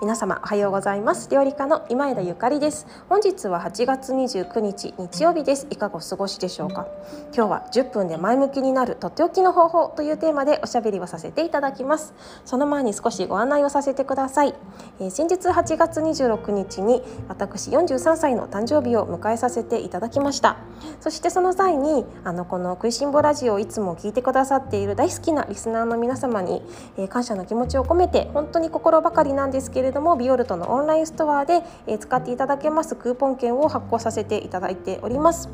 皆様おはようございます。料理家の今枝ゆかりです。本日は8月29日日曜日です。いかがお過ごしでしょうか？今日は10分で前向きになるとっておきの方法というテーマでおしゃべりをさせていただきます。その前に少しご案内をさせてください、えー、先日8月26日に私43歳の誕生日を迎えさせていただきました。そしてその際にあのこの食いしん坊ラジオをいつも聞いてくださっている大好きなリスナーの皆様に、えー、感謝の気持ちを込めて本当に心ばかりなんですけれどれどもビオルトのオンラインストアで、え使っていただけますクーポン券を発行させていただいております。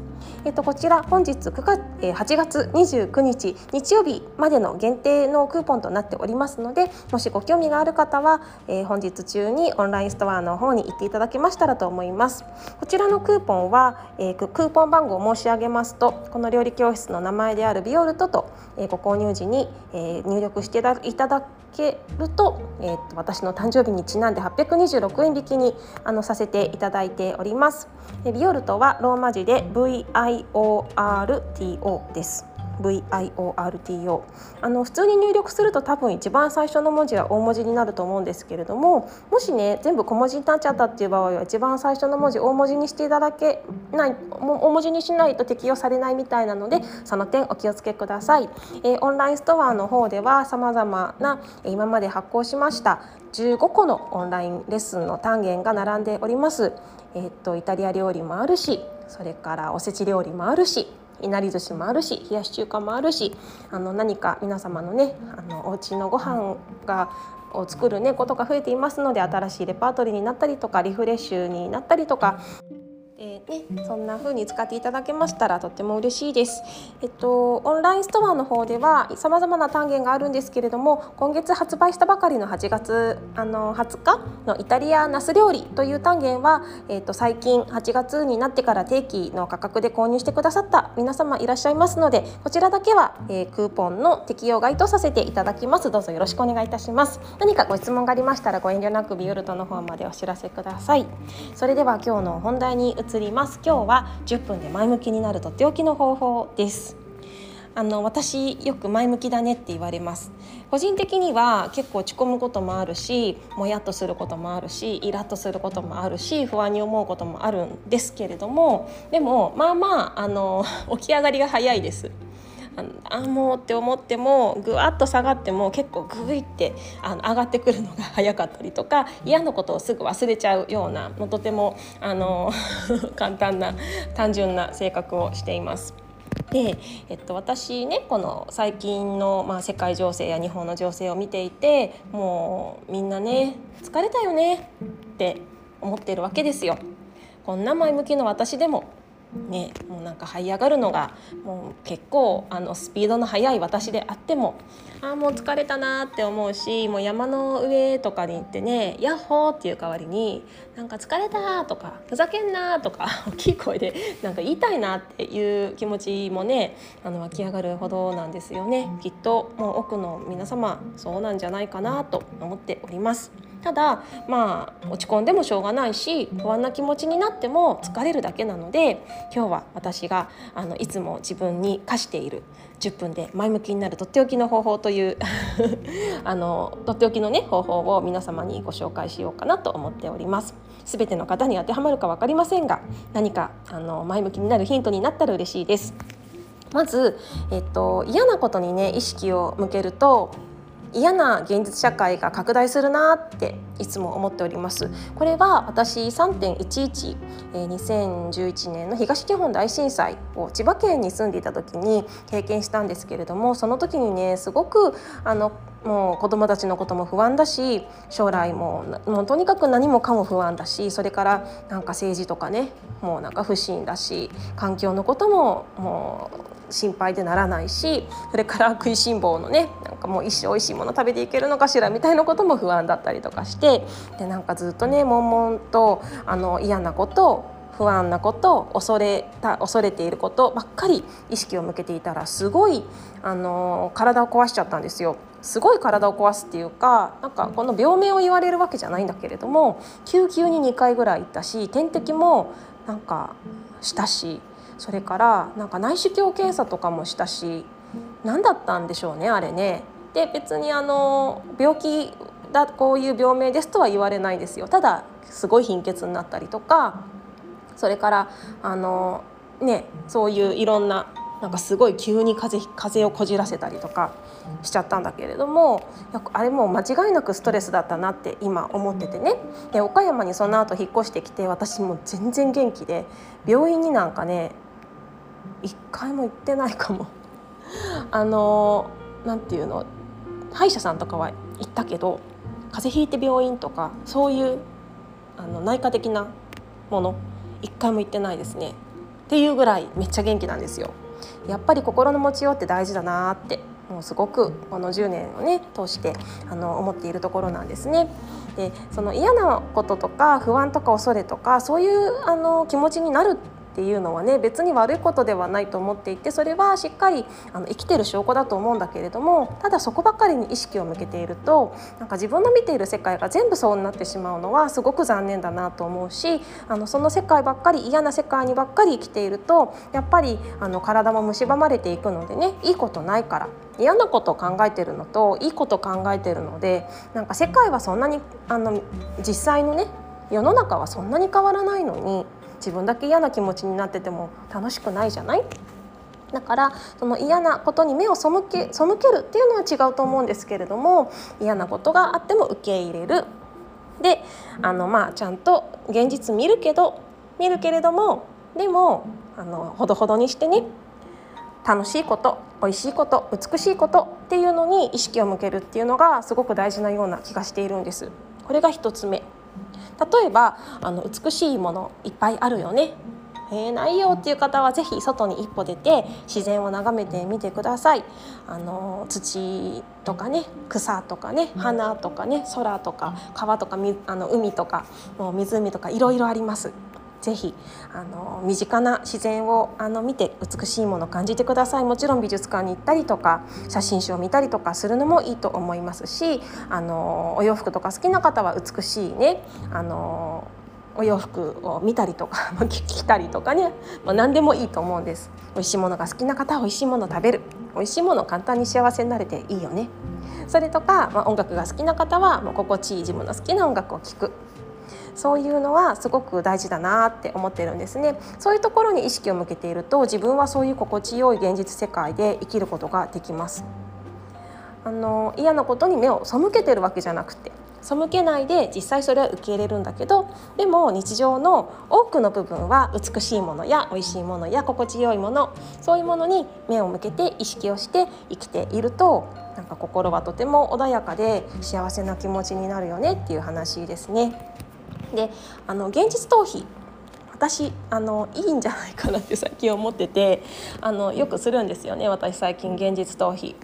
えっとこちら本日9月、え8月29日日曜日までの限定のクーポンとなっておりますのでもしご興味がある方は、え本日中にオンラインストアの方に行っていただけましたらと思いますこちらのクーポンは、えクーポン番号を申し上げますとこの料理教室の名前であるビオルトと、えご購入時に、え入力していただけると,、えー、と私の誕生日にちななんで826円引きにあのさせていただいております。ビオルトはローマ字で VIORTO です。VIORTO あの普通に入力すると多分一番最初の文字は大文字になると思うんですけれどももしね全部小文字になっちゃったっていう場合は一番最初の文字大文字にしていただけない大文字にしないと適用されないみたいなのでその点お気をつけください、えー、オンラインストアの方ではさまざまな今まで発行しました15個のオンラインレッスンの単元が並んでおります、えー、っとイタリア料理もあるしそれからおせち料理もあるしいなり寿司もあるし冷やし中華もあるしあの何か皆様のねあのお家のご飯がを作るねことが増えていますので新しいレパートリーになったりとかリフレッシュになったりとか。えー、ね、そんな風に使っていただけましたらとっても嬉しいです。えっとオンラインストアの方ではさまざまな単元があるんですけれども今月発売したばかりの8月あの20日のイタリアナス料理という単元は、えっと、最近8月になってから定期の価格で購入してくださった皆様いらっしゃいますのでこちらだけは、えー、クーポンの適用外とさせていただきます。どうぞよろしくお願いいたします。何かご質問がありましたらご遠慮なくビオルトの方までお知らせください。それでは今日の本題に移ります。今日は10分で前向きになるとっておきの方法です。あの私よく前向きだねって言われます。個人的には結構落ち込むこともあるしもやっとすることもあるしイラッとすることもあるし不安に思うこともあるんですけれどもでもまあまああの 起き上がりが早いです。あもうって思ってもぐわっと下がっても結構グイってあの上がってくるのが早かったりとか嫌なことをすぐ忘れちゃうようなとてもあの 簡単な単純な性格をしています。で、えっと、私ねこの最近の、まあ、世界情勢や日本の情勢を見ていてもうみんなね疲れたよねって思ってるわけですよ。こんな前向きの私でもね、もうなんか這い上がるのがもう結構あのスピードの速い私であってもああもう疲れたなって思うしもう山の上とかに行ってね「ヤッホー!」っていう代わりに「なんか疲れた!」とか「ふざけんな!」とか 大きい声でなんか言いたいなっていう気持ちもねあの湧き上がるほどなんですよね。きっともう多くの皆様そうなんじゃないかなと思っております。ただまあ落ち込んでもしょうがないし不安な気持ちになっても疲れるだけなので今日は私があのいつも自分に課している10分で前向きになるとっておきの方法という あのとっておきのね方法を皆様にご紹介しようかなと思っております。すべての方に当てはまるか分かりませんが何かあの前向きになるヒントになったら嬉しいです。まず、えっと、嫌なことにね意識を向けると嫌な現実社会が拡大するなっていつも思っております。これは私3.11え、2011年の東日本大震災を千葉県に住んでいた時に経験したんですけれどもその時にねすごくあのもう子どもたちのことも不安だし将来ももうとにかく何もかも不安だしそれからなんか政治とかねもうなんか不信だし環境のことももう心配でならないしそれから食いしん坊のねなんかもう一生おいしいもの食べていけるのかしらみたいなことも不安だったりとかしてでなんかずっとね悶々とあの嫌なこと不安なこと恐れた恐れていることばっかり意識を向けていたらすごいあの体を壊しちゃったんですよ。すごい体を壊すっていうかなんかこの病名を言われるわけじゃないんだけれども救急に2回ぐらい行ったし点滴もなんかしたしそれからなんか内視鏡検査とかもしたし何だったんでしょうねあれね。で別にあの病気だこういう病名ですとは言われないですよただすごい貧血になったりとかそれからあのねそういういろんななんかすごい急に風風をこじらせたりとかしちゃったんだけれどもあれもう間違いなくストレスだったなって今思っててねで岡山にその後引っ越してきて私も全然元気で病院になんかね一回も行ってないかも。あのなんていうの？歯医者さんとかは行ったけど風邪ひいて病院とかそういうあの内科的なもの一回も行ってないですねっていうぐらいめっちゃ元気なんですよやっぱり心の持ちようって大事だなってもうすごくこの10年をね通してあの思っているところなんですね。でその嫌なこととか不安とか恐れとかそういうあの気持ちになるっていうのはね別に悪いことではないと思っていてそれはしっかりあの生きてる証拠だと思うんだけれどもただそこばかりに意識を向けているとなんか自分の見ている世界が全部そうになってしまうのはすごく残念だなと思うしあのその世界ばっかり嫌な世界にばっかり生きているとやっぱりあの体も蝕まれていくのでねいいことないから嫌なことを考えてるのといいことを考えてるのでなんか世界はそんなにあの実際のね世の中はそんなに変わらないのに自分だけ嫌な気持ちになってても楽しくないじゃない？だからその嫌なことに目を背け背けるっていうのは違うと思うんですけれども嫌なことがあっても受け入れる。であのまあちゃんと現実見るけど見るけれどもでもあのほどほどにしてね楽しいこと美味しいこと美しいことっていうのに意識を向けるっていうのがすごく大事なような気がしているんです。これが一つ目。例えばあの美しいものいっぱいあるよね。えー、ないよっていう方はぜひ外に一歩出て自然を眺めてみてください。あの土とかね草とかね花とかね空とか川とかあの海とかもう湖とかいろいろありますぜひあの身近な自然をあの見て美しいものを感じてください。もちろん美術館に行ったりとか写真集を見たりとかするのもいいと思いますしあのお洋服とか好きな方は美しいねあのお洋服を見たりとか 着たりとかね、まあ、何でもいいと思うんです。美味しいものが好きな方は美味しいものを食べる。美味しいものを簡単に幸せになれていいよね。それとか、まあ、音楽が好きな方はもう心地いい自分の好きな音楽を聴く。そういうのはすごく大事だなって思ってるんですねそういうところに意識を向けていると自分はそういう心地よい現実世界で生きることができますあの嫌なことに目を背けてるわけじゃなくて背けないで実際それは受け入れるんだけどでも日常の多くの部分は美しいものや美味しいものや心地よいものそういうものに目を向けて意識をして生きているとなんか心はとても穏やかで幸せな気持ちになるよねっていう話ですね。であの現実逃避私あのいいんじゃないかなって 最近思っててあのよくするんですよね私最近現実逃避。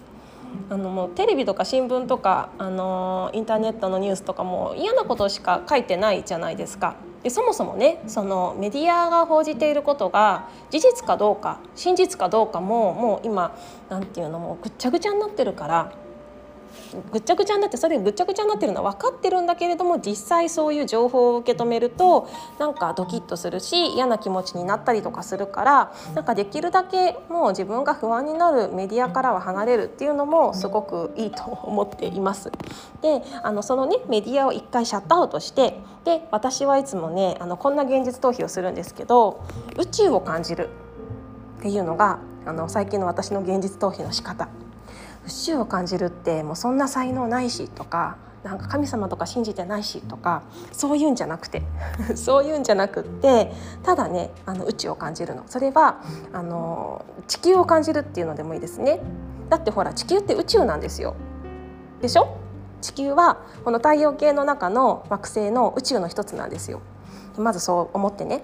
あのもうテレビとか新聞とかあのインターネットのニュースとかも嫌なことしか書いてないじゃないですか。でそもそもねそのメディアが報じていることが事実かどうか真実かどうかももう今なんていうのもうぐっちゃぐちゃになってるからぐっちゃぐちゃになってそれぐっちゃぐちゃになってるのは分かってるんだけれども実際そういう情報を受け止めるとなんかドキッとするし嫌な気持ちになったりとかするからなんかできるだけもう自分が不安になるメディアからは離れるっていうのもすごくいいと思っています。であのそのねメディアを一回シャットアウトしてで私はいつもねあのこんな現実逃避をするんですけど宇宙を感じるっていうのがあの最近の私の現実逃避の仕方宇宙を感じるってもうそんな才能ないしとかなんか神様とか信じてないしとかそういうんじゃなくて そういうんじゃなくってただねあの宇宙を感じるの。それはあの地球を感じるっていうのでもいいですね。だってほら地球って宇宙なんですよ。でしょ？地球はこの太陽系の中の惑星の宇宙の一つなんですよ。まずそう思ってね。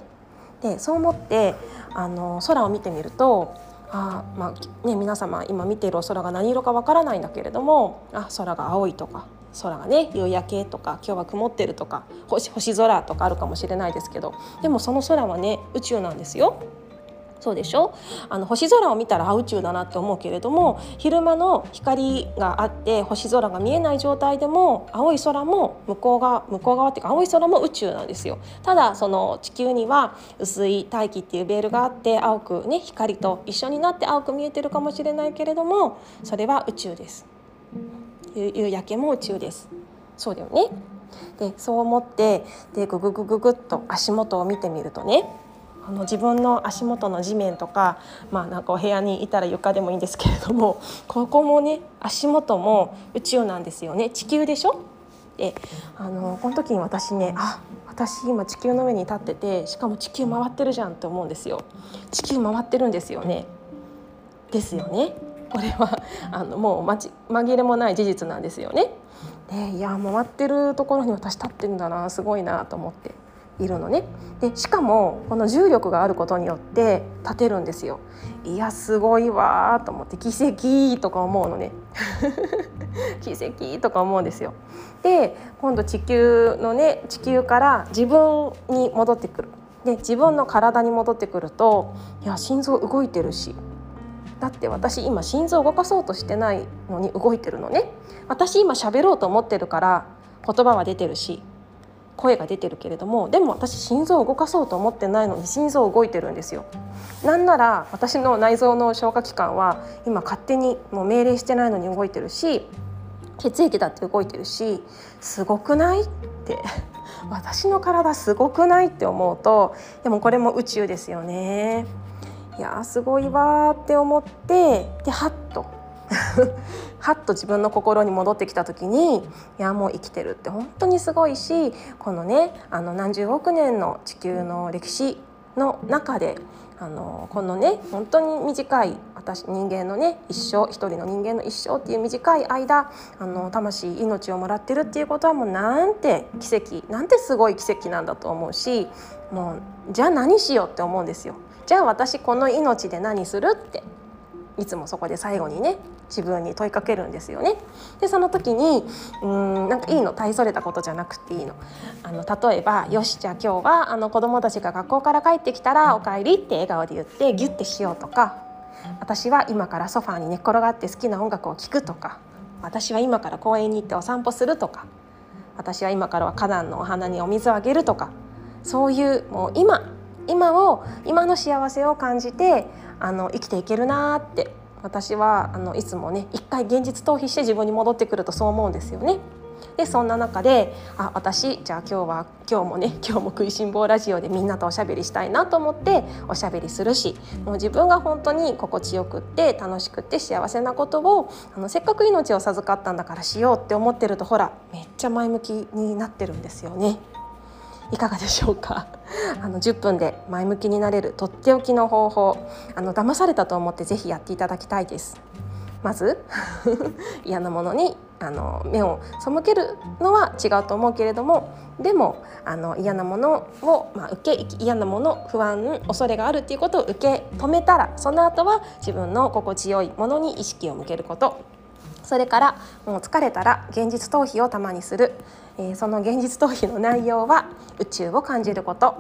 でそう思ってあの空を見てみるとあまあね、皆様今見ているお空が何色かわからないんだけれどもあ空が青いとか空がね夕焼けとか今日は曇ってるとか星星空とかあるかもしれないですけどでもその空はね宇宙なんですよ。そうでしょ？あの星空を見たら宇宙だなって思うけれども昼間の光があって星空が見えない状態でも青い空も向こう側向こう側っていうか青い空も宇宙なんですよ。ただその地球には薄い大気っていうベールがあって青くね光と一緒になって青く見えてるかもしれないけれどもそれは宇宙です。夕焼けも宇宙です。そうだよね。でそう思ってでグググググッと足元を見てみるとねあの自分の足元の地面とか,、まあ、なんかお部屋にいたら床でもいいんですけれども ここもね足元も宇宙なんですよね。地球でしょ？であのこの時に私ねあ私今地球の上に立っててしかも地球回ってるじゃんって思うんですよ。地球回ってるんですよね。ですよね。これは あのもう紛れもない事実なんですよね。でいや回ってるところに私立ってるんだなすごいなと思って。いるのね。でしかもこの重力があることによって立てるんですよ。いやすごいわと思って奇跡とか思うのね。奇跡とか思うんですよ。で今度地球のね地球から自分に戻ってくる。で自分の体に戻ってくるといや心臓動いてるし。だって私今心臓動かそうとしてないのに動いてるのね。私今喋ろうと思ってるから言葉は出てるし。声が出てるけれどもでも私心臓を動かそうと思ってないのに心臓動いてるんですよ。なんなら私の内臓の消化器官は今勝手にもう命令してないのに動いてるし血液だって動いてるしすごくないって。私の体すごくないって思うとでもこれも宇宙ですよね。いやすごいわって思ってでハッとはっと自分の心に戻ってきた時にいやもう生きてるって本当にすごいしこのねあの何十億年の地球の歴史の中であのこのね本当に短い私人間のね一生一人の人間の一生っていう短い間あの魂命をもらってるっていうことはもうなんて奇跡なんてすごい奇跡なんだと思うしもうじゃあ何しようって思うんですよ。じゃあ私この命で何するっていつもそこで最後にね自分に問いかけるんですよね。でその時にうんなんかいいの大それたことじゃなくていいの。あの例えば「よしじゃあ今日はあの子どもたちが学校から帰ってきたらおかえり」って笑顔で言ってギュッてしようとか私は今からソファーに寝っ転がって好きな音楽を聴くとか私は今から公園に行ってお散歩するとか私は今からは花壇のお花にお水をあげるとかそういうもう今今を今の幸せを感じてあの生きていけるなって私はあのいつもね一回現実逃避して自分に戻ってくるとそう思うんですよね。でそんな中であ私じゃあ今日は今日もね 今日も食いしん坊ラジオでみんなとおしゃべりしたいなと思っておしゃべりするしもう自分が本当に心地よくって楽しくって幸せなことをあのせっかく命を授かったんだからしようって思ってるとほらめっちゃ前向きになってるんですよね。いかがでしょうか？あの10分で前向きになれるとっておきの方法あの騙されたと思ってぜひやっていただきたいです。まず 嫌なものにあの目を背けるのは違うと思うけれどもでもあの嫌なものを、まあ、受け嫌なもの不安恐れがあるっていうことを受け止めたらその後は自分の心地よいものに意識を向けること。それからもう疲れたら現実逃避をたまにする、えー、その現実逃避の内容は宇宙を感じること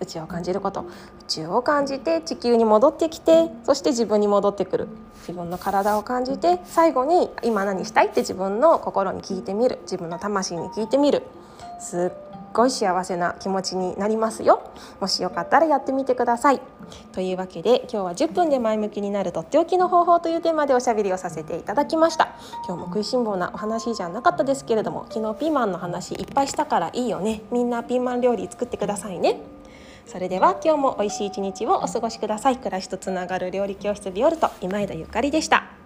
宇宙を感じること宇宙を感じて地球に戻ってきてそして自分に戻ってくる。自分の体を感じて最後に今何したいって自分の心に聞いてみる。自分の魂に聞いてみる。すっごい幸せな気持ちになりますよ。もしよかったらやってみてください。というわけで今日は10分で前向きになるとっておきの方法というテーマでおしゃべりをさせていただきました。今日も食いしん坊なお話じゃなかったですけれども昨日ピーマンの話いっぱいしたからいいよね。みんなピーマン料理作ってくださいね。それでは今日も美味しい一日をお過ごしください。暮らしとつながる料理教室ビオルト今枝ゆかりでした。